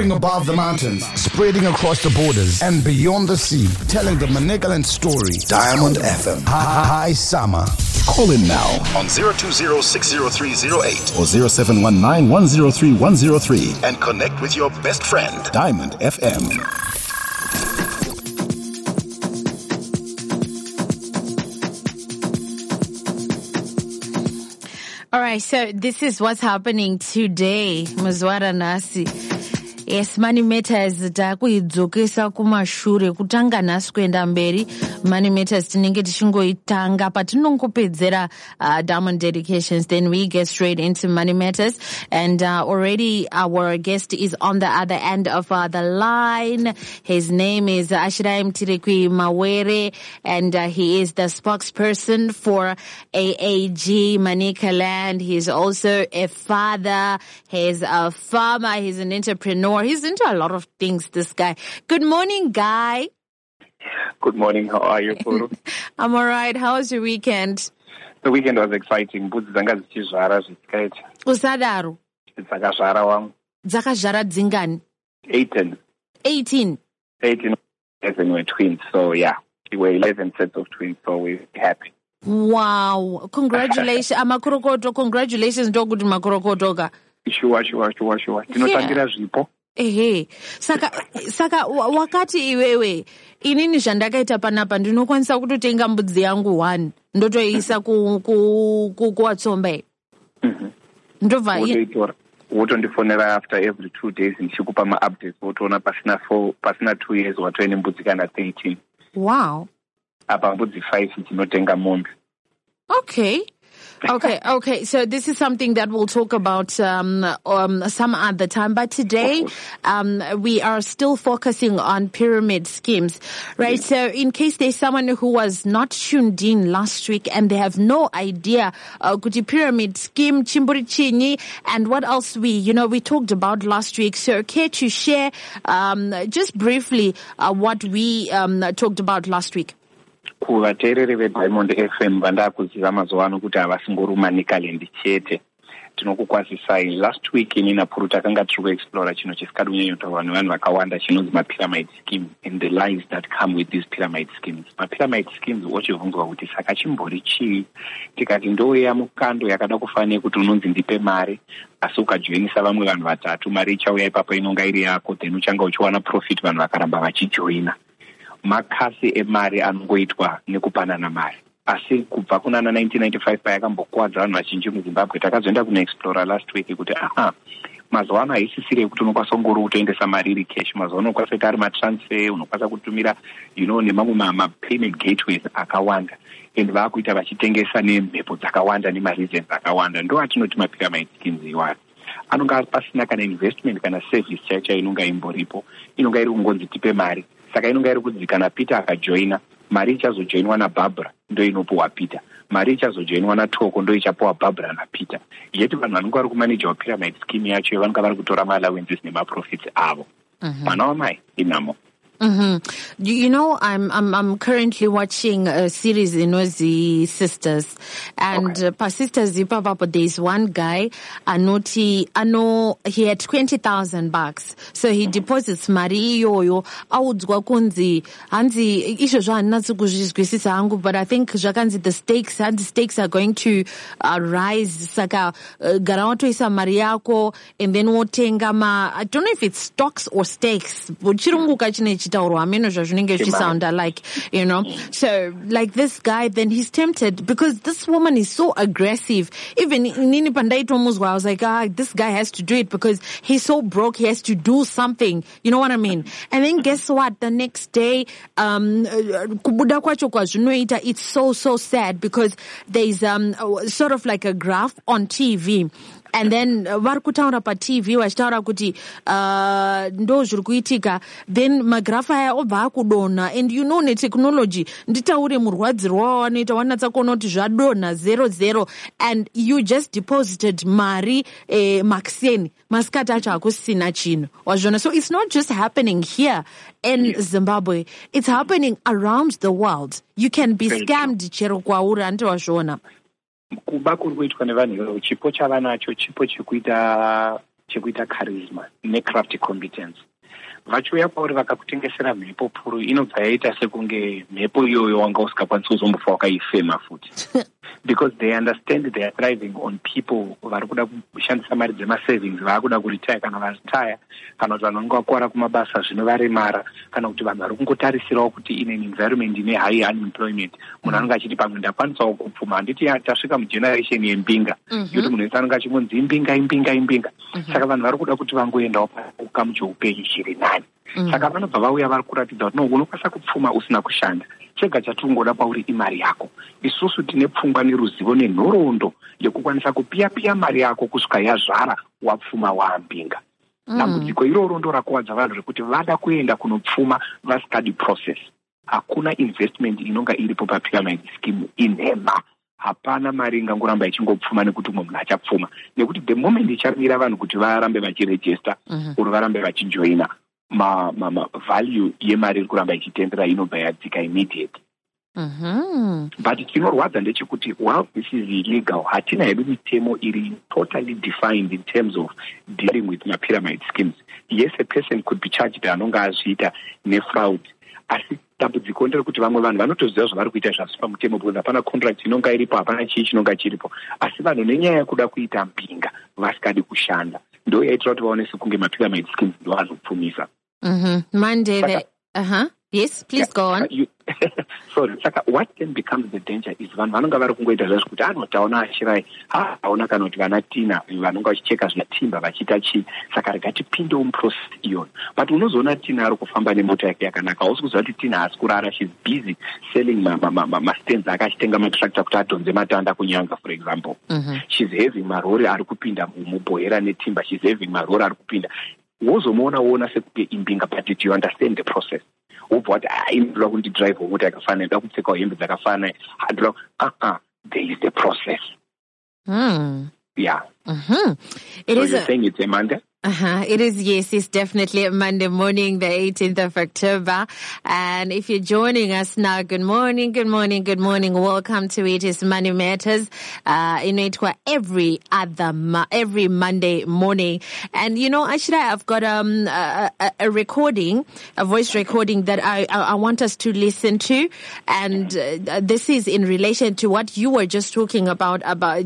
Soaring above the mountains, spreading across the borders and beyond the sea, telling the Manicaland story. Diamond FM. Hi, summer. Call in now on 020-60308 or 0719-103-103 and connect with your best friend. Diamond FM. All right, so this is what's happening today. Muzwara Nasi. Yes, Money Matters takuidzokesa kumashure kutanga nhasi kuenda mberi. Money Matters tinenge tichingoitanga patinongopedzera uh, diamond dedications. Then we get straight into Money Matters and uh, already our guest is on the other end of uh, the line. His name is Ashirai Mutirikwi Mawere. And uh, he is the spokesperson for AAG Manicaland he's also a father. He's a farmer. He's an entrepreneur He's into a lot of things, this guy. Good morning, guy. Good morning. How are you, Puru? I'm all right. How was your weekend? The weekend was exciting. Mbudzi dzanga dzichizvara zvisikaiti. Usadaro. Dzakazvara wangu. Dzakazvara dzingani? 18. 18. 18 11 were twins. So yeah, we were 11 sets of twins. So we're happy. Wow. Congratulations. Amakurokoto. Ah, congratulations ndokuti makurokoto ka. Sure, sure, sure, sure. Tinotambira zvipo. Ehe. Saka saka wakati iwewe inini zvandakaita panapa ndinokwanisa kutotenga mbudzi yangu one ndotoiisa kuwatsomba ndobva wotondifonera after every two days ndichikupa maupdates wotoona pasina four pasina two years watoine mbudzi kana thirteen. Wow. Apa mbudzi five tinotenga mombe okay okay, okay. So this is something that we'll talk about um, um, some other time. But today, um, we are still focusing on pyramid schemes, right? So in case there's someone who was not tuned in last week and they have no idea, uh, Kuti pyramid scheme, Chimburi Chini, and what else we, you know, we talked about last week. So care to share, um, just briefly, uh, what we, um, talked about last week? Kuvateereri vediamond fm vandakuziva mazuva ano kuti havasingorumanicaland chete. Tinokukwazisai last week ini napuru takanga tiri kuexplora chinhu chisikadi kunyanyotaurwa nevanhu vakawanda chinonzi mapyramid scheme and the lies that come with these pyramid schemes. Mapyramid schemes ochibvunzwa kuti saka chimbori chii? Tikati ndouya mukando yakada kufanira yekuti unonzi ndipe mari asi ukajoinisa vamwe vanhu vatatu mari ichauya ipapo inonga iri yako then uchanga uchiwana profit vanhu vakaramba vachijoina makasi emari anongoitwa nekupanana mari. Asi kubva kunana 1995 payakambokwadza vanhu vazhinji muzimbabwe takazoenda kunoexplora last week kuti aha mazuva ano haisisiri yekuti unokwanisa kungori kutoendesa mari iri cash. Mazuva ano unokwanisa kuita ari matransfer unokwanisa kutumira you know nemamwe mapayment gateways akawanda. And vaakuita vachitengesa nemhepo dzakawanda nemareasons akawanda ndo atinoti mapyramid schemes iwayo. Anonga pasina kana investment kana service chaicho inonga imboripo inonga iri kungonzi tipe mari saka inonga iri kunzi kana peter akajoina mari ichazojoinwa nabhabhara ndo inopiwa peter. Mari ichazojoinwa natoko ndo ichapiwa bhabhara napeter. Yeti vanhu vanonga vari kumaneja wapyramid scheme yacho vanonga vari kutora maallowances nemaprofits avo. Mwana wamai inamo Mm-hmm. You know, I'm I'm I'm currently watching a series in Ozi Sisters, and Okay. uh, Sisters there's one guy, Anoti, Ano, he had twenty thousand bucks, so he deposits mari iyoyo audzwa kunzi hanzi izvozvo handinatsi kuzvizwisisa hangu but I think zvakanzi the stakes hanzi stakes are going to uh, rise. Saka uh, gara watoisa mari yako and then wotenga ma I don't know if it's stocks or stakes. But chirungu kachine zvazvinenge zvichisounda like you know? So like this guy then he's tempted because this woman is so aggressive. Even inini pandaitomuzwa i was like ah this guy has to do it because he's so broke he has to do something. You know what i mean? And then guess what? The next day um it's so so sad because there's um sort of like a graph on tv and then uh, vari kutaura patv vachitaura kuti uh, ndo zviri kuitika. Then magrafu aya obva akudonha. And you know netechnology nditaure murwadzirwa wawanoita wanatsa kuona kuti zvadonha zero zero. And you just deposited mari eh, maxeni masikati acho hakusisina chinhu. Wazviona? So it's not just happening here in zimbabwe. It's happening around the world. You can be true. scammed chero kwauri handiti wazviona kuba kuri kuitwa nevanhu ivavo chipo chava nacho chipo chekuita chekuita charisma necraft competence. Vachiuya pauri vakakutengesera mhepo puru inobva yaita sekunge mhepo iyoyo wanga usingakwanisi kuzombofa wakaifema futi because they understand they are thriving on people vari kuda kushandisa mari dzemasavings vaakuda kuritaya kana varitaya kana kuti vanhu vanenge vakuwara kumabasa zvinovaremara kana kuti vanhu vari kungotarisirawo kuti in an environment ine high unemployment munhu anenge achiti pamwe ndakwanisawo kupfuma handiti tasvika mugeneration yembinga. Yokuti munhu wese anenge achingonzi imbinga imbinga imbinga. Saka vanhu vari kuda kuti vangoendawo pakamu cheupenyu chiri nani saka vanobva vauya vari kuratidza kuti no unokwanisa kupfuma usina kushanda. Chega chatingoda pauri imari yako. Isusu tine pfungwa neruzivo nenhoroondo yekukwanisa kupiya piya mari yako kusvika yazvara wapfuma waambinga. Dambudziko iroro ndo rakuwadza vanhu rekuti vada kuenda kunopfuma vasingadi process. Hakuna investment inonga iripo papyramid scheme inhema hapana mari ingangoramba ichingopfuma nekuti umwe munhu achapfuma. Nekuti the moment ichamira vanhu kuti varambe vachirejesta uri varambe vachijoina ma, ma, ma value yemari iri kuramba ichitendera inobva yadzika immediate. Mhm. but chinorwadza ndechekuti while this is illegal hatina hedu mitemo iri totally defined in terms of dealing with mapyramid schemes. Yes a person could be charged anonge azviita nefraud asi dambudziko nderekuti vamwe vanhu vanotoziva zvavari kuita zvasi pamutemo because hapana contract inonga iripo hapana chii chinonga chiripo. Asi vanhu nenyaya yekuda kuita mbinga vasikadi kushanda. Ndo yaitira kuti vaone sekunge mapyramid schemes ndo anopfumisa Mhm. Monday, Saka- the, uh-huh. Yes, please go on. You- sorry saka what then becomes the danger is vanhu vanonga vari kungoita zvazvo kuti anotaona ashirai ha aona kana kuti vana tina vanonga vachicheka zvatimba vachiita chii saka rega tipindewo muprocess iyoyo but unozoona tina ari kufamba nemota yake yakanaka hausi kuziva kuti tina haasi kurara shes busy selling mastens ake achitenga matractor kuti adhonze matanda kunyanga for example Mhm. shes having marori ari kupinda mu- mubhohera netimba shes having marori ari kupinda wozomuona woona sekunge imbinga but you understand the process wobva wati "Ah, inoda kundidhiraivha mota yakafanana inoda kupfekawo hembe dzakafanana handoda uh-uh, there is the process Hmm. yeah Mhm. It so is you're a, saying it's a monday Uh-huh. It is, yes, it's definitely a Monday morning, the 18th of October. And if you're joining us now, good morning, good morning, good morning. Welcome to It is Money Matters. Uh, in it every other, every Monday morning. And you know, actually, I've got, um, a, a, recording, a voice recording that I, I, I want us to listen to. And uh, this is in relation to what you were just talking about, about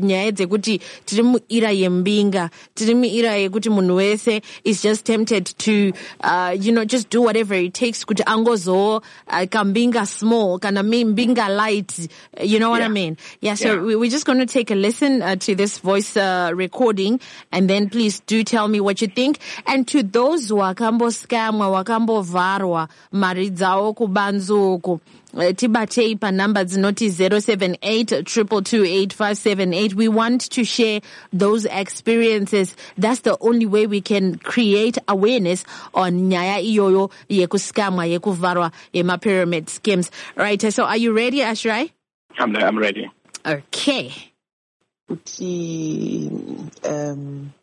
nyaya dzekuti tiri muira yembinga, tiri muira yekuti munhu wese is just tempted to, uh, you know, just do whatever it takes kuti angozo uh, kambinga small, kana mbinga light, you know what I mean? Yeah, so Yeah. we, we're just going to take a listen uh, to this voice uh, recording and then please do tell me what you think. And to those wakamboskamwa, wakambovharwa mari dzavo kubanze uku, uh, tibatei panumber dzinoti 078 we want to share those experiences. That's the only way we can create awareness on nyaya iyoyo yekuskamwa yekuvharwa yemapyramid schemes. Right so are you ready ashirai I'm, there. I'm ready. Okay. Kuti um,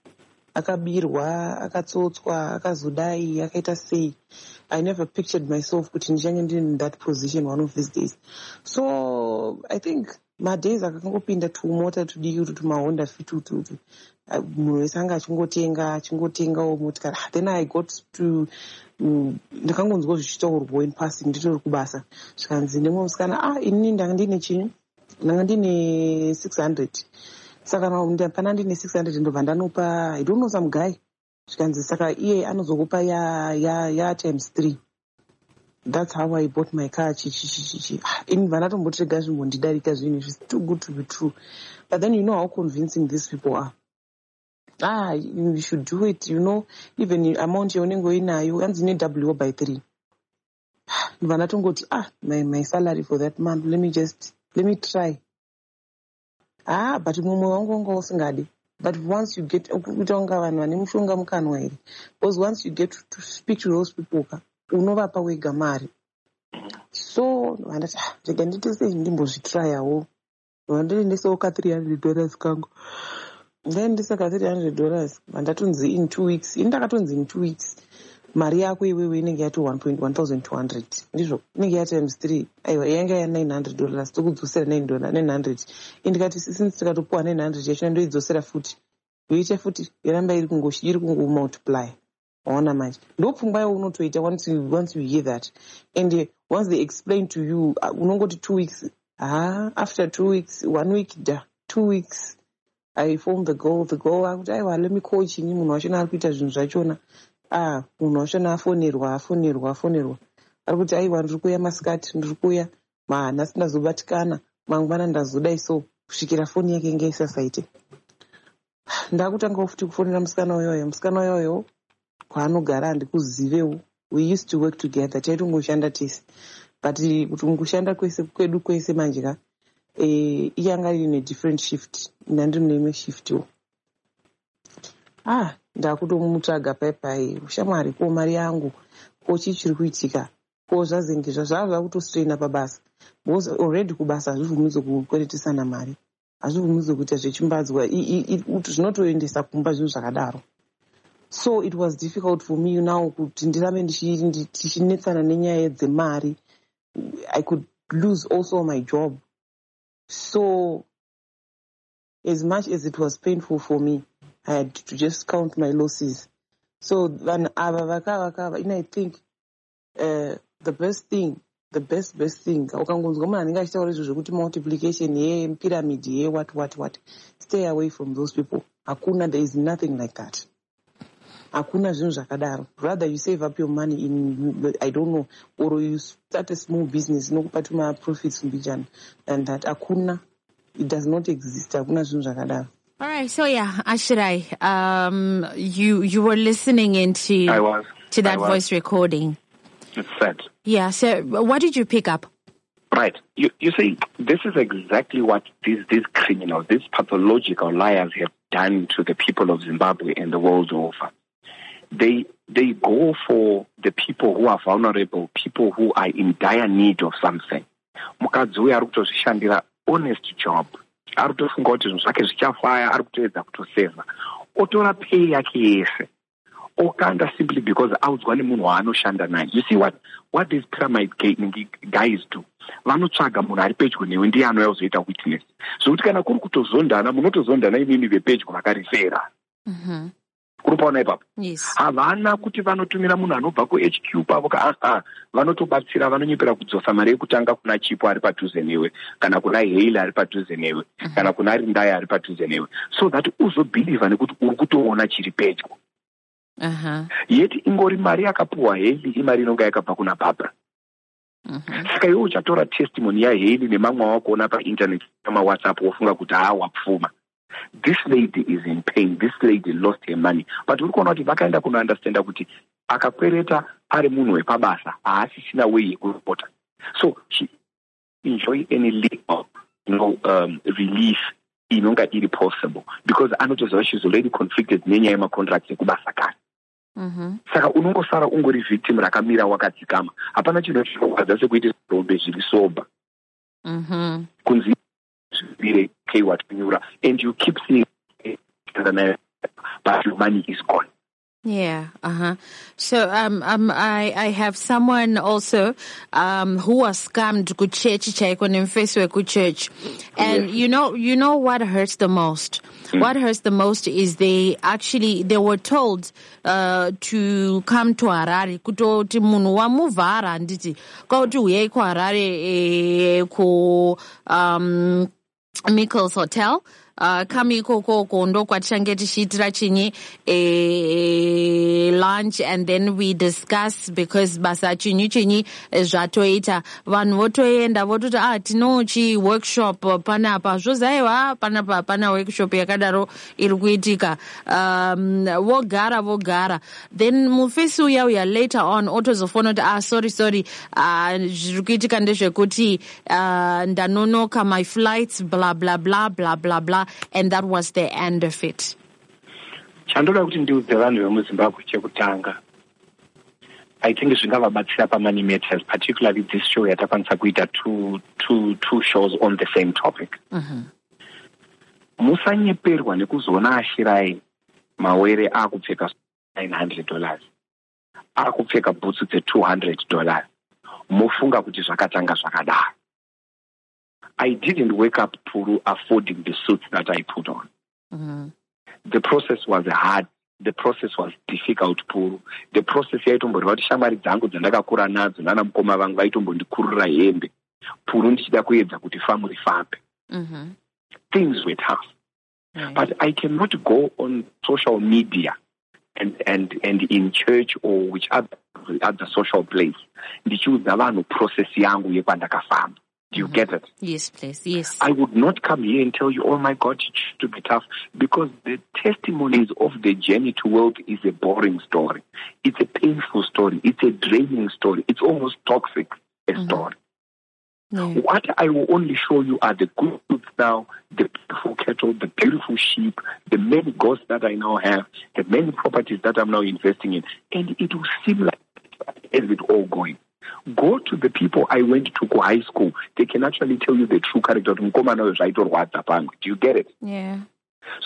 akabirwa akatsotswa akazodai akaita sei. I never pictured myself kuti ndichange ndiri in that position one of these days. So i think madays akangopinda tumota tudiki kuti tumahonda fit ututu uh, munhu wese anga achingotenga achingotengawo motikari. Ah, then i got to mm, ndakangonzwa zvichitaurwa in passing nditori kubasa. Zvikanzi ndimwe musikana ah inini ndanga ndine chini? Ndanga ndine 600 saka na- pana ndine 600 ndobva ndanopa i don't know some guy. Zvikanzi saka iye anozokupa ya, ya, ya times three. That's how i bought my car. Chichichichichi ini vandatomboti rega zvimbondidarika zvinhu izvi too good to be true. But then you know how convincing these people are. Ah you should do it you know. Even amount yaunenge uinayo hanzi nedouble by three. Vanatongoti ah my, my salary for that month let me just let me try ah but mumwe wangu wanga usingadi but once you get kuita kunga vanhu vane mushonga mukanwa here because once you get to speak to those people ka unovapa wega mari. So vandati ah rega nditi sei ndimbozvitrayawo vandinendesawo ka 300 dollars kangu. Ndaendesa ka 300 dollars vandatonzi in two weeks. Ini ndakatonzi in two weeks mari yako iwewe inenge yati 1200 ndizvo inenge ya times 3 aiwa yanga ya 900 dollars tokudzosera 9 900 indikati since tikatopuwa 900 yacho ndoidzosera futi. Yoita futi yoramba iri kungo- iri kungomultiply waona manje? Ndopfungwa yaunotoita once you, once you hear that. And once they explain to you uh, unongoti two weeks ah after two weeks one week da two weeks. I form the goal the goal akuti aiwa let me call chinyi munhu wachona ari kuita zvinhu zvachona ah munhu wachona afonerwa afonerwa afonerwa ari kuti aiwa ndiri kuuya masikati ndiri kuuya manhasi ndazobatikana. Mangwana ndazodai so kusvikira foni yake inge isasaite ndakutangawo futi kufonera musikana uyoyo. Musikana uyoyo kwaanogara handikuzivewo we used to work together. Taitongoshanda tese. But eh, kungoshanda kwese kwedu kwese manje ka eh, iye anga ine different shift. Ina ndiri neimwe shiftwo ah ndakutomutsvaga paipai. Shamwari ko mari yangu? Ko chii chiri kuitika? Ko zvazengezva zvava zvakutostraina pabasa. Because already kubasa hazvibvumidzo kukweretesana mari hazvibvumidzo kuita zvechimbadzwa zvinotoendesa kumba zvinhu zvakadaro. So it was difficult for me now kuti ndirambe tichinetsana nenyaya dzemari i could lose also my job. So as much as it was painful for me i had to just count my losses. So vakava kava and i think uh, the best thing the best best thing ukangonzwa munhu anenge achitaura izvo zvekuti multiplication yepyramid ye what what what stay away from those people. Hakuna there is nothing like that. Hakuna zvinhu rather you save up your money in i don't know or you start a small business inokupa tuma profits mbijana and that. Hakuna it does not exist. Hakuna zvinhu All right, so yeah, Ashirai, um, you you were listening into I was. to that was. voice recording. It's sad. Yeah. So, what did you pick up? Right. You, you see, this is exactly what these, these criminals, these pathological liars have done to the people of Zimbabwe and the world over. They, they go for the people who are vulnerable, people who are in dire need of something. mukadzi uyu ari kutozvishandira honest job ari kutofunga kuti zvinhu zvake zvichafaya ari kutoedza kutosevha otora pay yake yese okanda simply because audzwa nemunhu waanoshanda naye. You see what, what these pyramid ga- guys do? Vanotsvaga munhu ari pedyo newe ndiye anouya kuzoita witness. Zvokuti kana kuri kutozondana munotozondana imimi vepedyo vakarifera. Mm-hmm. Kuri paona ipapo. Havana kuti vanotumira munhu anobva kuhq pavo ka aa vanotobatsira vanonyepera kudzosa mari yekutanga kuna chipo ari padhuze newe kana kuna hail ari padhuze newe kana kuna rindai ari padhuze newe. So that uzobhilivha nekuti uri kutoona chiri pedyo. Yeti ingori mari yakapiwa haili imari inonga yakabva kuna bhabra Mm-hmm. saka iwe uchatora testimony yahaili nemamwe wakuona painternet namawhatsapp wofunga kuti haa wapfuma this lady is in pain. This lady lost her money. But uri kuona kuti vakaenda kunounderstanda kuti akakwereta ari munhu wepabasa haasisina way yekuripota so she enjoy any legal you know, um, relief inonga iri possible because anotoziva she's already conflicted nenyaya yemacontracts ekubasa kare. Mm-hmm. saka unongosara ungori victim rakamira wakadzikama. Hapana chinhu chinorwadza sekuiti zvirombe zviri soba. Mm-hmm. kunzi k watonyura and you keep seeing but your money is gone Yeah, uh-huh. So um um I I have someone also um who was scammed ku church nemfeswe ku church. And you know you know what hurts the most? What hurts the most is they actually they were told uh to come to Harare kutoti munhu wamuvhara handiti kwauti uyai kuharare ku um Michael's Hotel. Uh, kami ikokoko ndo kwatichange tichiitira chinyi eh, lunch and then we discuss because basa chinyi chinyi eh, zvatoita. Vanhu votoenda vototi ah tinochi workshop panapa. Zvozi aiwa panapa hapana workshop yakadaro iri kuitika. Um, vogara vogara. Then mufesi uya uya later on otozofona kuti ah sorry sorry. Ah, zviri kuitika ndezvekuti uh, ndanonoka my flights blah blah blah blah blah blah and that was the end of it. Chandoda kuti ndiudze vanhu vemuzimbabwe chekutanga i think zvingavabatsira pamoney matters particularly this show yatakwanisa kuita two, two, two shows on the same topic. Mhm. musanyeperwa nekuzoona ashirai mawere akupfeka 900 dollars akupfeka bhutsu dze200 dollars. Mofunga kuti zvakatanga zvakadaro i didn't wake up puru affording the suits that i put on. Mhm. the process was hard. The process was difficult puru the process yaitomboriva kuti shamwari dzangu dzandakakura nadzo nana mukoma vangu vaitombondikurira hembe. Puru ndichida kuedza kuti famu rifambe Mhm. things were tough. Right. but i cannot go on social media and, and, and in church or which other, other social place. Ndichiudza vanhu process yangu yekwandakafamba do you mm-hmm. get it Yes, please. Yes. I would not come here and tell you, oh my God, it should be tough, because the testimonies of the journey to wealth is a boring story. It's a painful story. It's a draining story. It's almost toxic, a mm-hmm. story. Yeah. What I will only show you are the good goods now, the beautiful cattle, the beautiful sheep, the many goats that I now have, the many properties that I'm now investing in. And it will seem like it all going? Go to the people I went to go high school. They can actually tell you the true character. Do you get it? Yeah.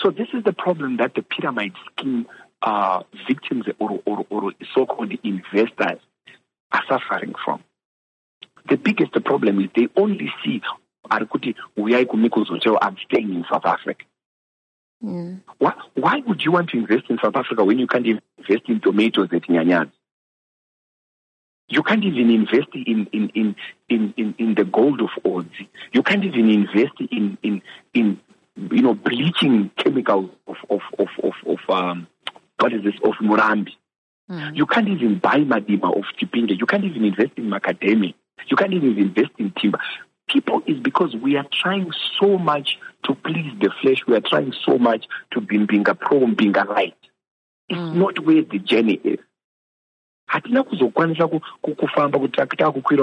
So this is the problem that the pyramid scheme uh, victims or, or, or so-called investors are suffering from. The biggest problem is they only see Arikuti uyai kumikuzotel I'm staying in South Africa. Mm. Why, why would you want to invest in South Africa when you can't invest in tomatoes at Nyanyadzi? You can't even invest in, in, in, in, in, in the gold of Odzi. You can't even invest in, in, in you know, bleaching chemicals of, of, of, of, of um, what is this, of Murambi. You can't even buy Madima of Chipinge. You can't even invest in macadamia. You can't even invest in timber. People is because we are trying so much to please the flesh. We are trying so much to be being a pro, and being a light. It's not where the journey is. Hatina kuzokwanisa ku- ku- kufamba kuti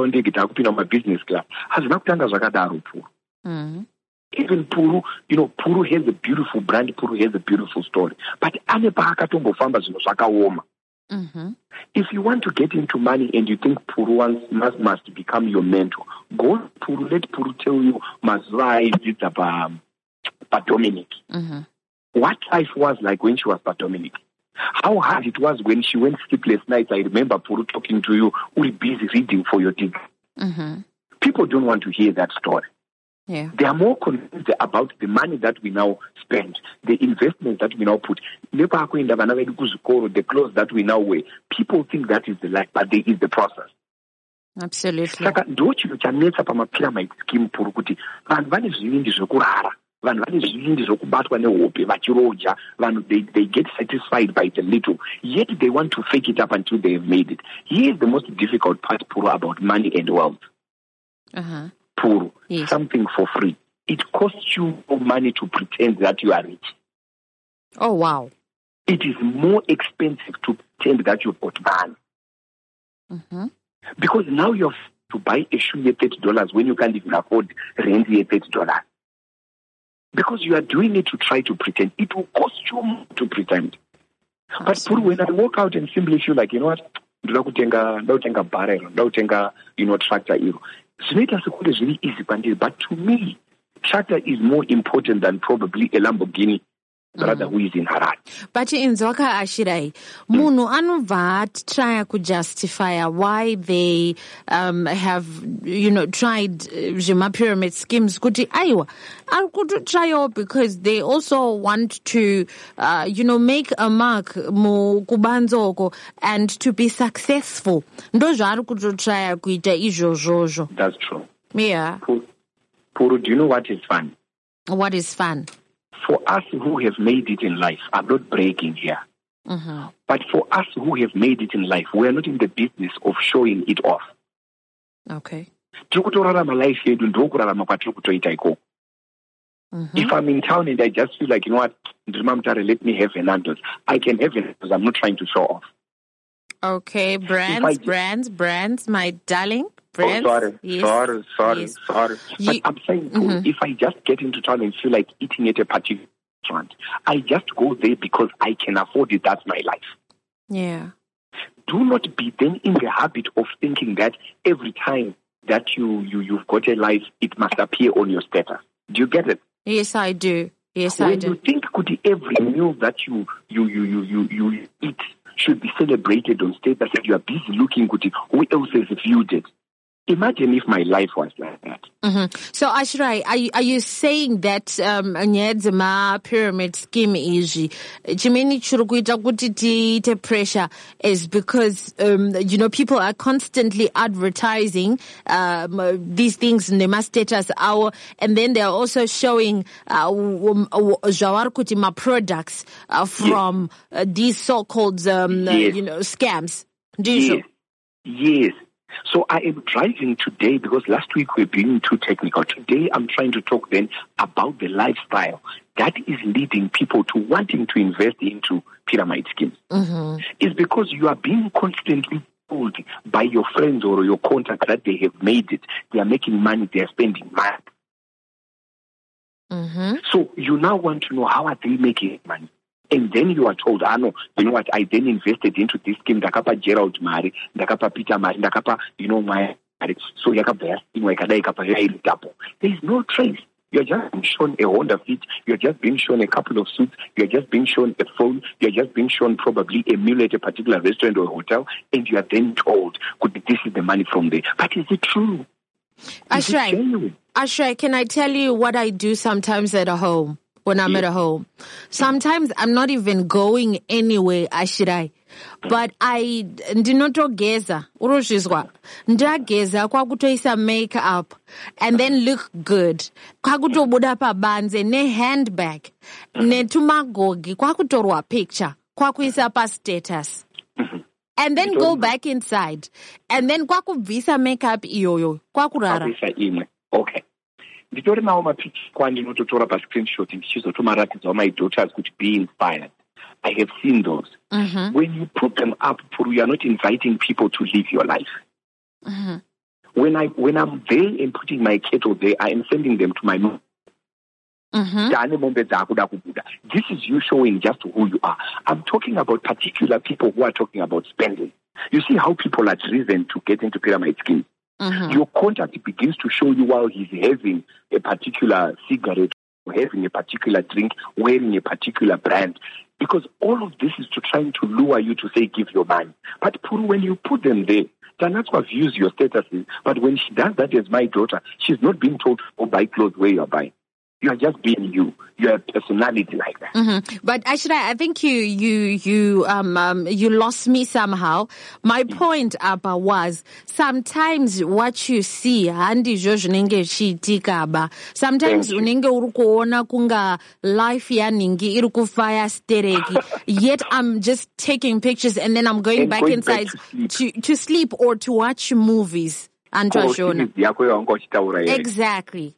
ndege mumabusiness class hazvina kutanga zvakadaro puru Mm. even puru you know puru has a beautiful brand puru has a beautiful story but ane paakatombofamba zvinhu zvakaoma Mm-hmm. if you want to get into money and you think Puru must, must become your mentor, go to Puru, let Puru tell you mazuva aidzidza pa, pa Dominic. Mm-hmm. What life was like when she was pa Dominic. How hard it was when she went sleepless nights. I remember Puru talking to you, we busy reading for your degree. Mm-hmm. People don't want to hear that story. Yeah. They are more convinced about the money that we now spend, the investments that we now put. Nepakuenda vana vedu kuzvikoro, The clothes that we now wear. People think that is the life, but there is the process. Absolutely. saka ndo chinhu chanetsa pamapyramid scheme puru kuti vanhu vane zvivindi zvekurara vanhu vane zvivindi zvokubatwa nehope vachiroja vanhu they, they get satisfied by the little yet they want to fake it up until they have made it here is the most difficult part puru about money and wealth Uh-huh. puru Yes. something for free it costs you more money to pretend that you are rich Oh wow. it is more expensive to pretend that you've got money Mm-hmm. because now you have to buy a shoe at thirty dollars when you can't even afford rent at thirty dollars. Because you are doing it to try to pretend. It will cost you to pretend. But Puru, when I walk out and simply feel like, you know what, ndoda kutenga ndoda kutenga barrel, ndoda kutenga you know tractor iro. Zvinoita sekunge easy but to me, tractor is more important than probably a Lamborghini brother who is in Harare. but inzwaka ashirai munhu anobva atrya kujustifya why they um, have you know tried uh, zvemapyramid schemes kuti aiwa ari kutotryawo because they also want to uh, you know make a mark mukubanzoko and to be successful ndo zvaari kutotrya kuita izvozvozvo That's true. yeah Puru, do you know what is fun? what is fun For us who have made it in life, I'm not bragging here. mm-hmm. But for us who have made it in life, we are not in the business of showing it off. okay tiri kutorarama life yedu ndokurarama kwatiri kutoita ikoko mm-hmm. if i'm in town and i just feel like you know what let me have an handles i can have it because i'm not trying to show off Okay, brands, I- brands, brands, my darling. Oh, sorry Yes. sorry sorry Yes. sorry You- but i'm saying Mhm. if i just get into town and feel like eating at a particular restaurant i just go there because i can afford it that's my life Yeah. do not be then in the habit of thinking that every time that you, you you've got a life it must appear on your status do you get it Yes, I do. Yes, I when you do. think kuti every meal that you you you you you, you eat should be celebrated on status and you are busy looking kuti who else has viewed it imagine if my life was like that Mhm. So Ashirai, are you, are you saying that um pyramid scheme izvi chimeni chiri kuita kuti tiite pressure is because um you know people are constantly advertising um these things nemastatus awo and then they're also showing uh, um, uh, zvavari kuti ma-products uh, from uh, these so-called um, uh, you know scams ndizvo Yes. Yes. So I am driving today because last week we're being too technical. Today I'm trying to talk then about the lifestyle that is leading people to wanting to invest into pyramid schemes. It's because you are being constantly told by your friends or your contacts that they have made it. They are making money. They are spending money. Mhm. So you now want to know how are they making money? And then you are told, ah, no, you know what, I then invested into this scheme, ndakapa Gerald Mari, ndakapa Peter Mari, ndakapa, you know, my, so yakabva yasimwa ikadai ikabva yairi double. There is no trace. You're just being shown a Honda Fit. You're just being shown a couple of suits. You're just being shown a phone. You're just being shown probably a meal at a particular restaurant or hotel. And you are then told, "Could this is the money from there. But is it true? It Ashirai, can I tell you what I do sometimes at home when I'm at home? Sometimes I'm not even going anywhere, Ashirai. But I ndinotogeza urozvizwa ndageza kwakutoisa make up and then look good. Kwakutobuda pabanze nehandbag netumagogi kwakutorwa picture kwakuisa pastatus and then go back inside. And then kwakubvisa makeup iyoyo kwakurara imwe okay nditori nawo mapicha kwandinototora pascreenshot ndichizotomaratidzawo my daughters kuti be inspired. I have seen those. Mm-hmm. When you put them up Puru, you are not inviting people to live your life. Mm-hmm. When i when i'm there and putting my kettle there i am sending them to my mom. Mm-hmm. Taane mombe dzaakuda kubuda this is you showing just who you are. I'm talking about particular people who are talking about spending. You see how people are driven to get into pyramid schemes Mm-hmm. your contact begins to show you while he's having a particular cigarette having a particular drink, wearing a particular brand. Because all of this is to trying to lure you to say, give your money. But Puru, when you put them there, Tanatswa views your statuses. But when she does that as my daughter, she's not being told oh, buy clothes where you're buying. You are just being you. You are a personality like that. Mhm. But actually, I think you you you um, um you lost me somehow. My point Abba was sometimes what you see handizvo zvinenge zvichiitikaba. Sometimes Thank you. unenge uri kuona kunga life yanhingi iri kufaya stereki. Yet I'm just taking pictures and then I'm going And back going back inside to sleep. to to sleep or to watch movies. Or Andrazvona. series yako yawanga uchitaura here. Exactly.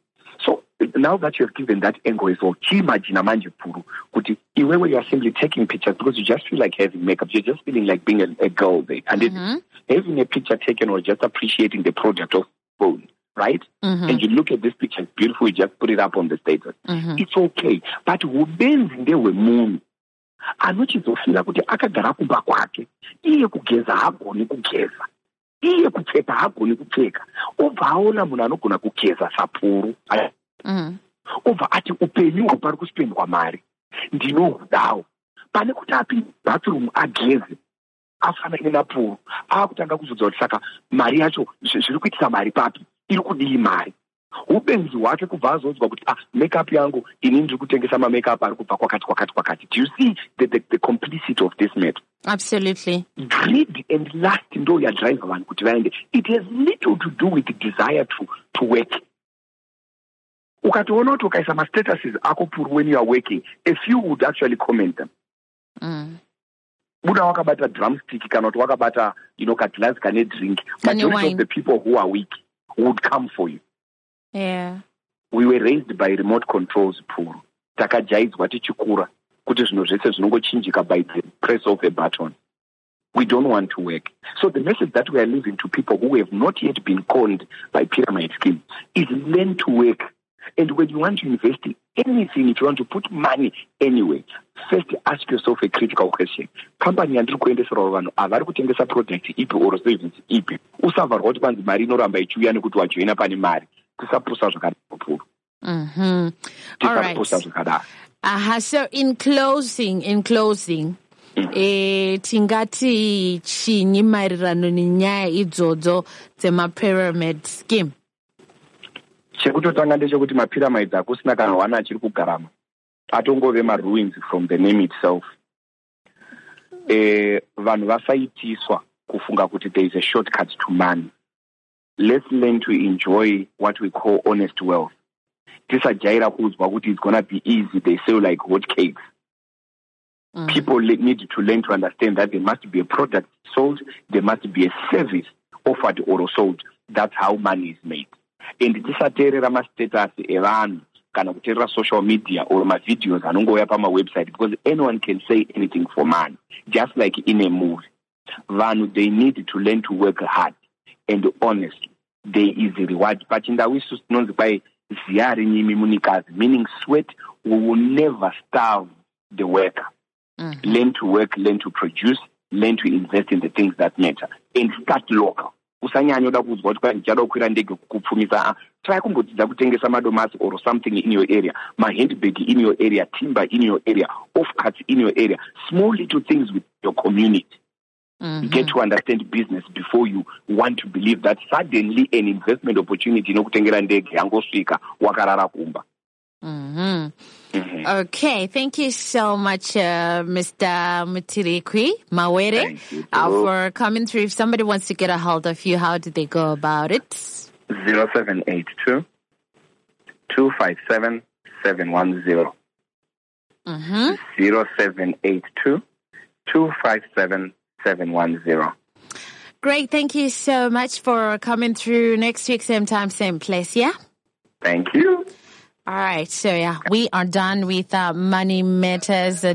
Now that you have given that angle as well, chiimagina manje puru kuti iwewe you are simply taking pictures because you just feel like having makeup. You're just feeling like being a, a girl there. And it's mm-hmm. having a picture taken or just appreciating the product of phone, right? Mm-hmm. And you look at this picture, it's beautiful, you just put it up on the status. Mm-hmm. It's okay. But ubenzi ndewemunhu anochizofira kuti akagara kumba kwake iye kugeza hagoni kugeza iye kupfeka hagoni kupfeka obva aona munhu anogona kugeza sapuru. Obva ati upenyu hwo kuspendwa mari ndinohudawo pane kuti apinde bathroom ageze afanane napuru aakutanga kuzodza kuti saka mari yacho zviri kuitisa mari papi? Iri kudii mari? Ubenzi hwake kubva azodzwa kuti ah makeup yangu ini ndiri kutengesa mamakeup ari kubva kwakati kwakati kwakati. Do you see the, the, the complicity of this matter? Absolutely. greed and lust ndo yadrive vanhu kuti vaende. It has little to do with desire to, to work ukatoona kuti ukaisa mastatuses ako puru when you are working a few would actually comment. Them Mm. buda wakabata drumstick kana kuti wakabata you know kaglass kane drink. Majority of the people who are weak would come for you. Yeah. we were raised by remote controls puru takajaidzwa tichikura kuti zvinhu zvese zvinongochinjika by the press of a button we don't want to work. So the message that we are leaving to people who have not yet been conned by pyramid scheme is learn to work and when you want to invest in anything if you want to put money anywhere first ask yourself a critical question. Company yandiri kuendeserawo vanhu havari kutengesa product ipi or service ipi? Usavharwa kuti panzi mari inoramba ichiuya nekuti wajoina pane mari. Tisapusa zvakadaro puru Mm-hmm. Tisapusa zvakadaro. Uh-huh. So in closing, in closing, e tingati chinyi maererano nenyaya idzodzo dzemapyramid scheme chekutotanga ndechekuti mapyramids hakusina kana hwana achiri kugarama atongove maruins from the name itself. E, vanhu vasaitiswa kufunga kuti there is a shortcut to money. Let's learn to enjoy what we call honest wealth. Tisajaira kuudzwa kuti it's gonna be easy they sell like hot cakes. Mm. people need to learn to understand that there must be a product sold there must be a service offered or sold. That's how money is made and tisateerera mastatus evanhu kana kuteerera social media or mavideos anongouya pamawebsite because anyone can say anything for money just like in a movie. Vanhu they need to learn to work hard and honestly there is a reward pachindau isusu tinonzi kwai ziya rinyimi munikazi meaning sweat we will never starve the worker. Mhm. learn to work learn to produce learn to invest in the things that matter and start local usanyanya uda kuudzwa kuti kwai ndichada kukwira ndege kupfumisa a try kumbodzidza kutengesa madomasi or something in your area mahandbag in your area timber in your area off cuts in your area small little things with your community Mhm. get to understand business before you want to believe that suddenly an investment opportunity inokutengera ndege yangosvika wakarara kumba Mhm. Mhm. Okay, thank you so much, uh, Mr. Mutirikwi Mawere, uh, for coming through. If somebody wants to get a hold of you, how do they go about it? 0782 257 710. Mm-hmm. 0782 257 710. Great, thank you so much for coming through. Next week, same time, same place, yeah? Thank you. All right, so yeah, we are done with uh, Money Matters. Uh,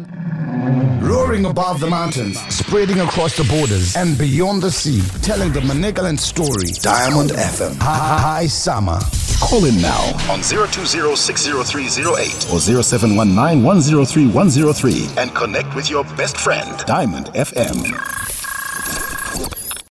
Roaring above the mountains, spreading across the borders and beyond the sea, telling the Manicaland story. Diamond FM. High summer. Call in now on 020-60308 or 0719-103-103 and connect with your best friend. Diamond FM.